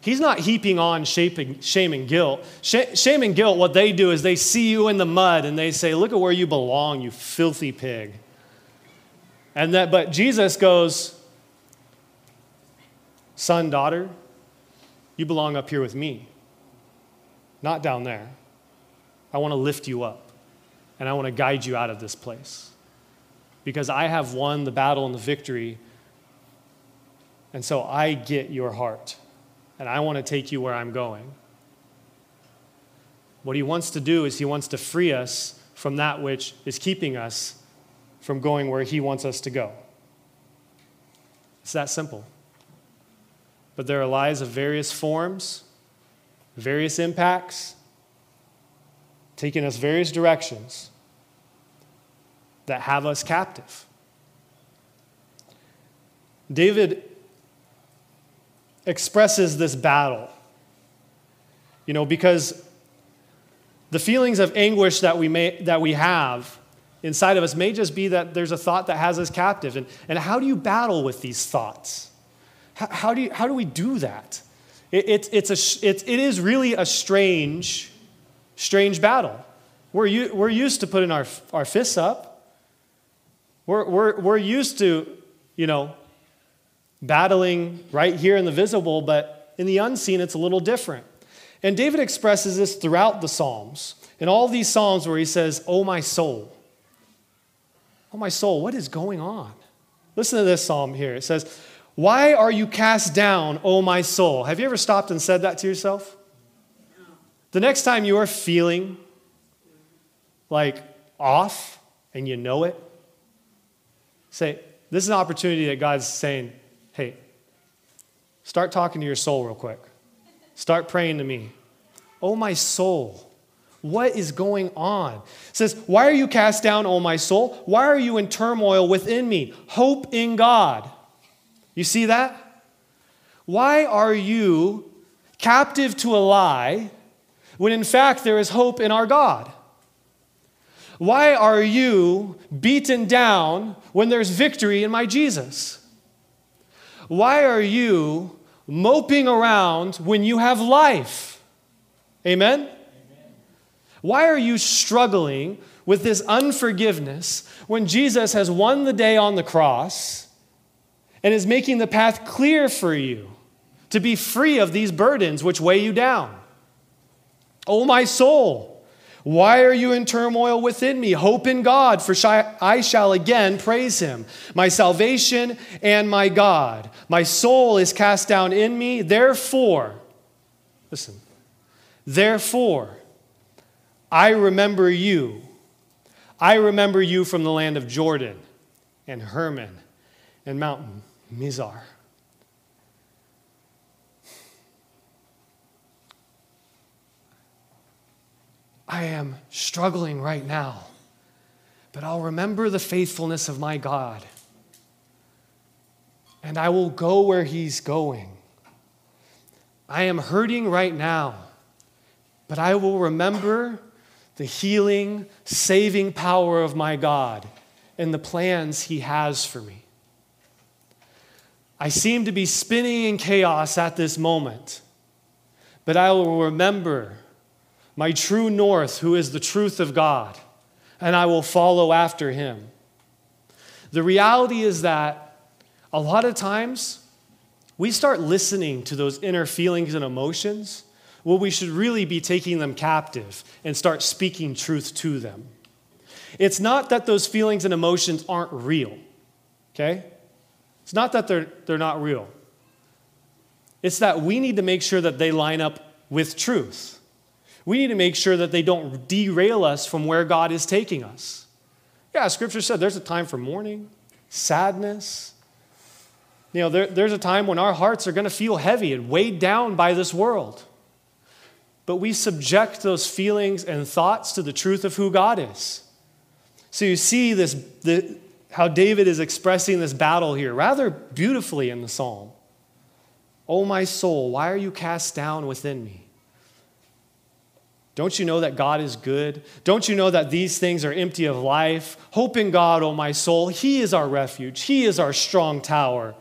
He's not heaping on shame, shame and guilt. Shame and guilt, what they do is they see you in the mud and they say, Look at where you belong, you filthy pig. And that, but Jesus goes, Son, daughter, you belong up here with me, not down there. I want to lift you up and I want to guide you out of this place because I have won the battle and the victory. And so I get your heart and I want to take you where I'm going. What he wants to do is he wants to free us from that which is keeping us from going where he wants us to go. It's that simple. But there are lies of various forms, various impacts, taking us various directions that have us captive. David expresses this battle, you know, because the feelings of anguish that we, may, that we have inside of us may just be that there's a thought that has us captive. And, and how do you battle with these thoughts? How, how, do, you, how do we do that? It, it, it's a, it, it is really a strange, strange battle. We're, we're used to putting our, our fists up. We're, we're, we're used to you know, battling right here in the visible, but in the unseen, it's a little different. And David expresses this throughout the Psalms. In all these Psalms where he says, Oh, my soul. Oh, my soul, what is going on? Listen to this psalm here. It says, Why are you cast down, O my soul? Have you ever stopped and said that to yourself? The next time you are feeling like off and you know it, say, This is an opportunity that God's saying, Hey, start talking to your soul real quick. Start praying to me. Oh, my soul. What is going on? It says, Why are you cast down, O my soul? Why are you in turmoil within me? Hope in God. You see that? Why are you captive to a lie when in fact there is hope in our God? Why are you beaten down when there's victory in my Jesus? Why are you moping around when you have life? Amen? Why are you struggling with this unforgiveness when Jesus has won the day on the cross and is making the path clear for you to be free of these burdens which weigh you down? Oh, my soul, why are you in turmoil within me? Hope in God, for I shall again praise him, my salvation and my God. My soul is cast down in me, therefore, listen, therefore, I remember you. I remember you from the land of Jordan and Hermon and Mountain Mizar. I am struggling right now, but I'll remember the faithfulness of my God. And I will go where He's going. I am hurting right now, but I will remember the healing, saving power of my God and the plans He has for me. I seem to be spinning in chaos at this moment, but I will remember my true north, who is the truth of God, and I will follow after Him. The reality is that a lot of times we start listening to those inner feelings and emotions well, we should really be taking them captive and start speaking truth to them. It's not that those feelings and emotions aren't real, okay? It's not that they're, they're not real. It's that we need to make sure that they line up with truth. We need to make sure that they don't derail us from where God is taking us. Yeah, Scripture said there's a time for mourning, sadness. You know, there, there's a time when our hearts are going to feel heavy and weighed down by this world but we subject those feelings and thoughts to the truth of who God is. So you see this, the, how David is expressing this battle here rather beautifully in the psalm. Oh, my soul, why are you cast down within me? Don't you know that God is good? Don't you know that these things are empty of life? Hope in God, O oh my soul. He is our refuge, He is our strong tower.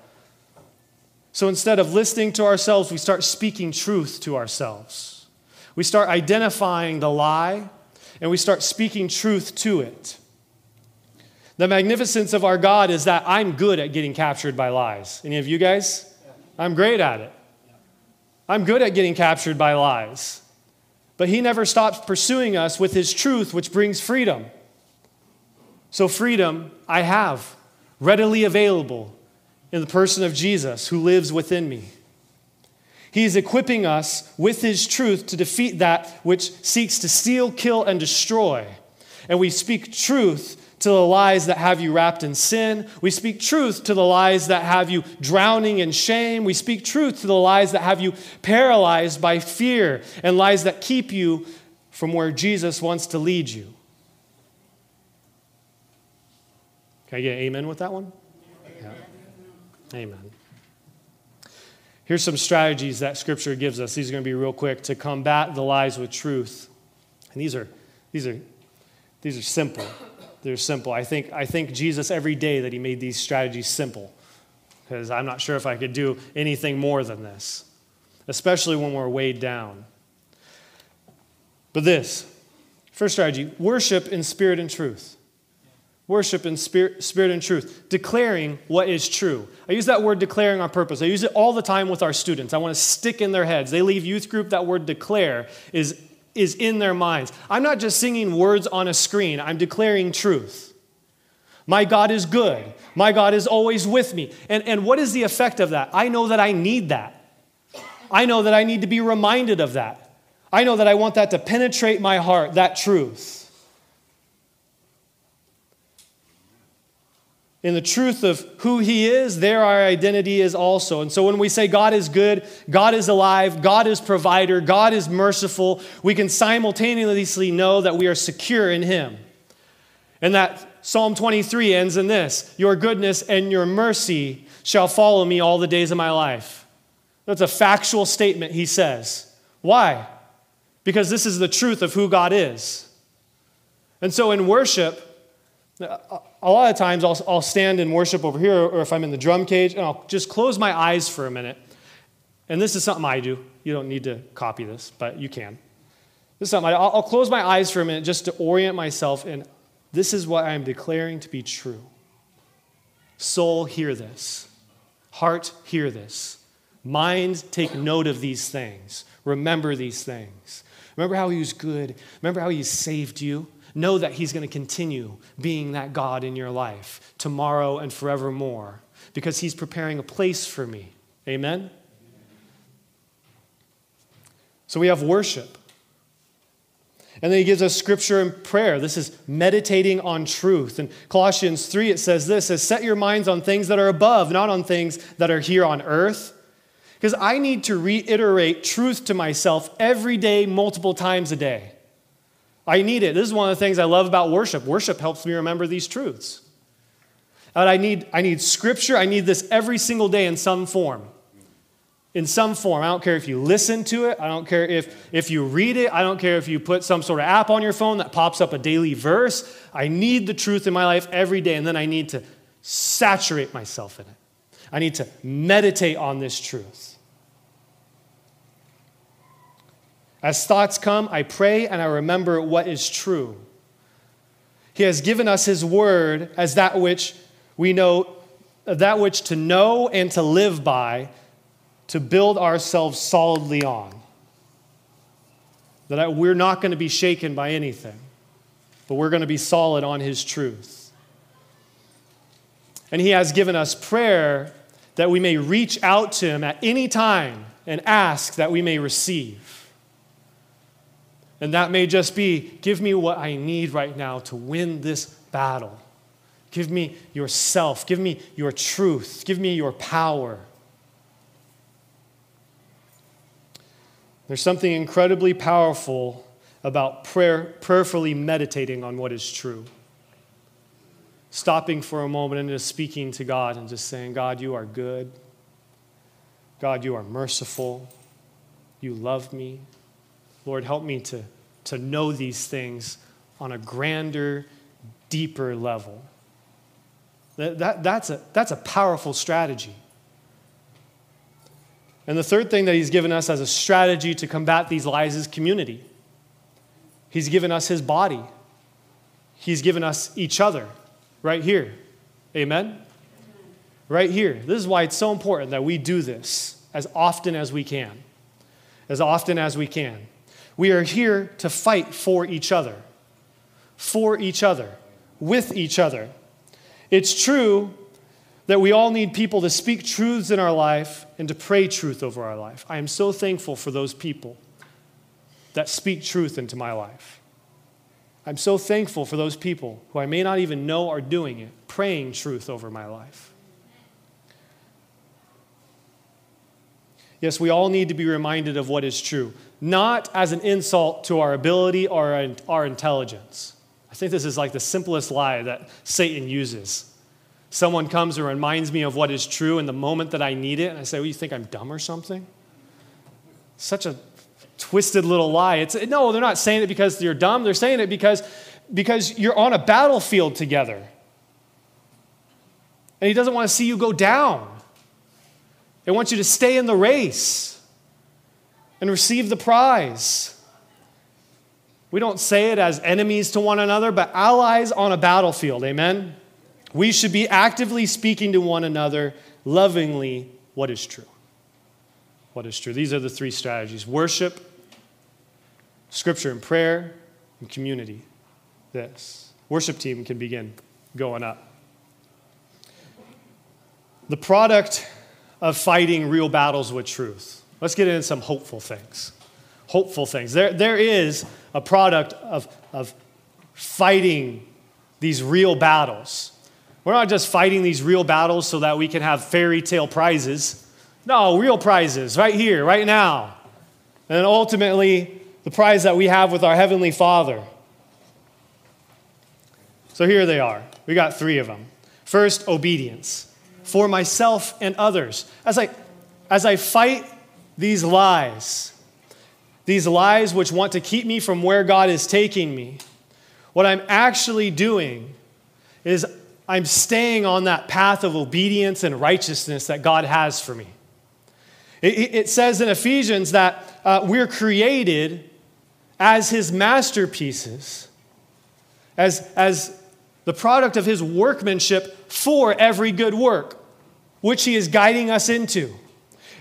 So instead of listening to ourselves, we start speaking truth to ourselves. We start identifying the lie and we start speaking truth to it. The magnificence of our God is that I'm good at getting captured by lies. Any of you guys? I'm great at it. I'm good at getting captured by lies. But He never stops pursuing us with His truth, which brings freedom. So, freedom I have readily available in the person of Jesus who lives within me. He is equipping us with His truth to defeat that which seeks to steal, kill, and destroy. And we speak truth to the lies that have you wrapped in sin. We speak truth to the lies that have you drowning in shame. We speak truth to the lies that have you paralyzed by fear and lies that keep you from where Jesus wants to lead you. Can I get amen with that one? Yeah. Amen. Here's some strategies that Scripture gives us. These are going to be real quick to combat the lies with truth. And these are, these are, these are simple. They're simple. I think, I think Jesus every day that he made these strategies simple because I'm not sure if I could do anything more than this, especially when we're weighed down. But this first strategy worship in spirit and truth. worship in spirit, spirit and truth, declaring what is true. I use that word declaring on purpose. I use it all the time with our students. I want to stick in their heads. They leave youth group, that word declare is, is in their minds. I'm not just singing words on a screen, I'm declaring truth. My God is good. My God is always with me. And, and what is the effect of that? I know that I need that. I know that I need to be reminded of that. I know that I want that to penetrate my heart, that truth. In the truth of who He is, there our identity is also. And so when we say God is good, God is alive, God is provider, God is merciful, we can simultaneously know that we are secure in Him. And that Psalm 23 ends in this Your goodness and your mercy shall follow me all the days of my life. That's a factual statement, he says. Why? Because this is the truth of who God is. And so in worship, a lot of times I'll, I'll stand and worship over here, or if I'm in the drum cage, and I'll just close my eyes for a minute. And this is something I do. You don't need to copy this, but you can. This is something I, I'll, I'll close my eyes for a minute just to orient myself, and this is what I am declaring to be true. Soul, hear this. Heart, hear this. Mind, take note of these things. Remember these things. Remember how he was good. Remember how he saved you. Know that He's going to continue being that God in your life tomorrow and forevermore because He's preparing a place for me. Amen? So we have worship. And then he gives us scripture and prayer. This is meditating on truth. In Colossians 3, it says this says, Set your minds on things that are above, not on things that are here on earth. Because I need to reiterate truth to myself every day, multiple times a day. I need it. This is one of the things I love about worship. Worship helps me remember these truths. And I need, I need scripture. I need this every single day in some form. In some form. I don't care if you listen to it. I don't care if, if you read it. I don't care if you put some sort of app on your phone that pops up a daily verse. I need the truth in my life every day, and then I need to saturate myself in it. I need to meditate on this truth. As thoughts come, I pray and I remember what is true. He has given us His word as that which we know, that which to know and to live by, to build ourselves solidly on. That we're not going to be shaken by anything, but we're going to be solid on His truth. And He has given us prayer that we may reach out to Him at any time and ask that we may receive. And that may just be give me what I need right now to win this battle. Give me yourself. Give me your truth. Give me your power. There's something incredibly powerful about prayer, prayerfully meditating on what is true. Stopping for a moment and just speaking to God and just saying, God, you are good. God, you are merciful. You love me. Lord, help me to, to know these things on a grander, deeper level. That, that, that's, a, that's a powerful strategy. And the third thing that he's given us as a strategy to combat these lies is community. He's given us his body, he's given us each other right here. Amen? Right here. This is why it's so important that we do this as often as we can. As often as we can. We are here to fight for each other, for each other, with each other. It's true that we all need people to speak truths in our life and to pray truth over our life. I am so thankful for those people that speak truth into my life. I'm so thankful for those people who I may not even know are doing it, praying truth over my life. Yes, we all need to be reminded of what is true, not as an insult to our ability or our intelligence. I think this is like the simplest lie that Satan uses. Someone comes and reminds me of what is true in the moment that I need it, and I say, Well, you think I'm dumb or something? Such a twisted little lie. It's, no, they're not saying it because you're dumb. They're saying it because, because you're on a battlefield together. And he doesn't want to see you go down. They want you to stay in the race and receive the prize. we don't say it as enemies to one another, but allies on a battlefield. Amen? We should be actively speaking to one another, lovingly, what is true. What is true. These are the three strategies worship, scripture and prayer, and community. This. Worship team can begin going up. The product of fighting real battles with truth. Let's get into some hopeful things. Hopeful things. There, there is a product of, of fighting these real battles. We're not just fighting these real battles so that we can have fairy tale prizes. No, real prizes right here, right now. And ultimately, the prize that we have with our Heavenly Father. So here they are. We got three of them. First, obedience for myself and others. As I, as I fight these lies, these lies which want to keep me from where God is taking me, what I'm actually doing is I'm staying on that path of obedience and righteousness that God has for me. It, it says in Ephesians that uh, we're created as his masterpieces, as, as the product of his workmanship for every good work, which he is guiding us into.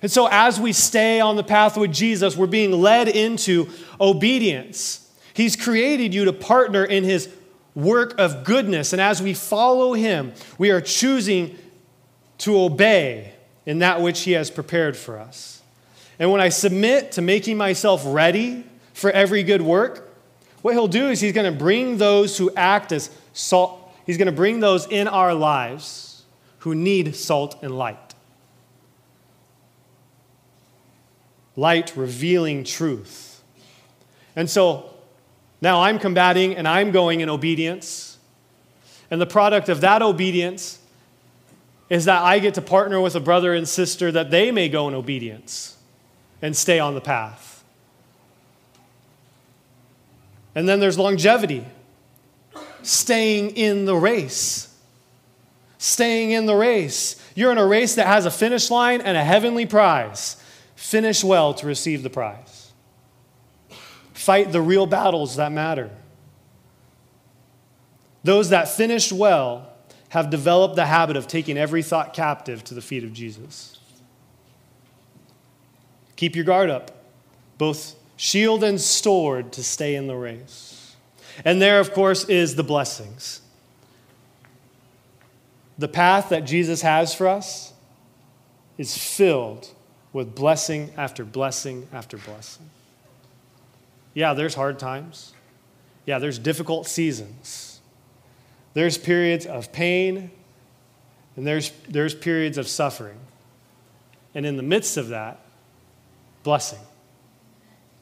And so, as we stay on the path with Jesus, we're being led into obedience. He's created you to partner in his work of goodness. And as we follow him, we are choosing to obey in that which he has prepared for us. And when I submit to making myself ready for every good work, what he'll do is he's going to bring those who act as salt, he's going to bring those in our lives who need salt and light. Light revealing truth. And so now I'm combating and I'm going in obedience. And the product of that obedience is that I get to partner with a brother and sister that they may go in obedience and stay on the path. And then there's longevity, staying in the race. Staying in the race. You're in a race that has a finish line and a heavenly prize. Finish well to receive the prize. Fight the real battles that matter. Those that finish well have developed the habit of taking every thought captive to the feet of Jesus. Keep your guard up, both shield and sword, to stay in the race. And there, of course, is the blessings. The path that Jesus has for us is filled with blessing after blessing after blessing. Yeah, there's hard times. Yeah, there's difficult seasons. There's periods of pain, and there's, there's periods of suffering. And in the midst of that, blessing.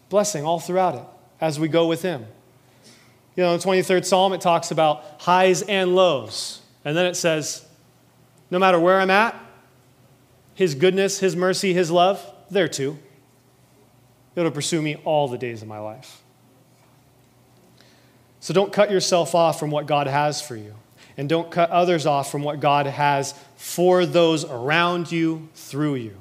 Blessing all throughout it as we go with Him. You know, in the 23rd Psalm, it talks about highs and lows. And then it says, no matter where I'm at, His goodness, His mercy, His love, there too. It'll pursue me all the days of my life. So don't cut yourself off from what God has for you. And don't cut others off from what God has for those around you, through you.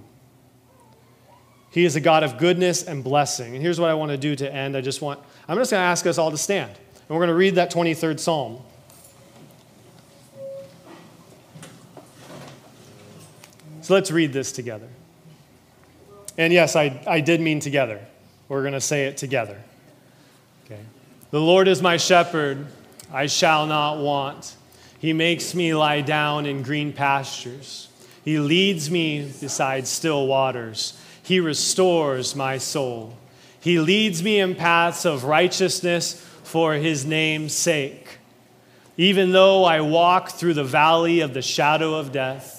He is a God of goodness and blessing. And here's what I want to do to end. I just want, I'm just going to ask us all to stand. And we're going to read that 23rd Psalm. So let's read this together. And yes, I, I did mean together. We're going to say it together. Okay. The Lord is my shepherd, I shall not want. He makes me lie down in green pastures. He leads me beside still waters. He restores my soul. He leads me in paths of righteousness for his name's sake. Even though I walk through the valley of the shadow of death,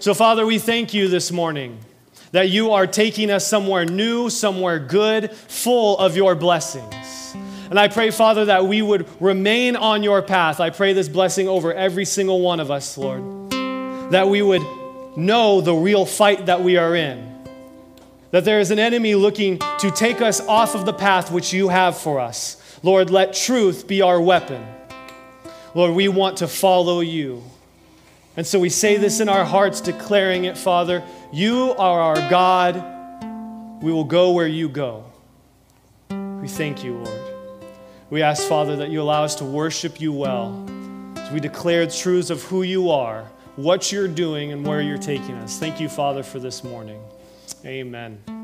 So, Father, we thank you this morning that you are taking us somewhere new, somewhere good, full of your blessings. And I pray, Father, that we would remain on your path. I pray this blessing over every single one of us, Lord. That we would know the real fight that we are in. That there is an enemy looking to take us off of the path which you have for us. Lord, let truth be our weapon. Lord, we want to follow you. And so we say this in our hearts, declaring it, Father, you are our God. We will go where you go. We thank you, Lord. We ask, Father, that you allow us to worship you well as we declare the truths of who you are, what you're doing, and where you're taking us. Thank you, Father, for this morning. Amen.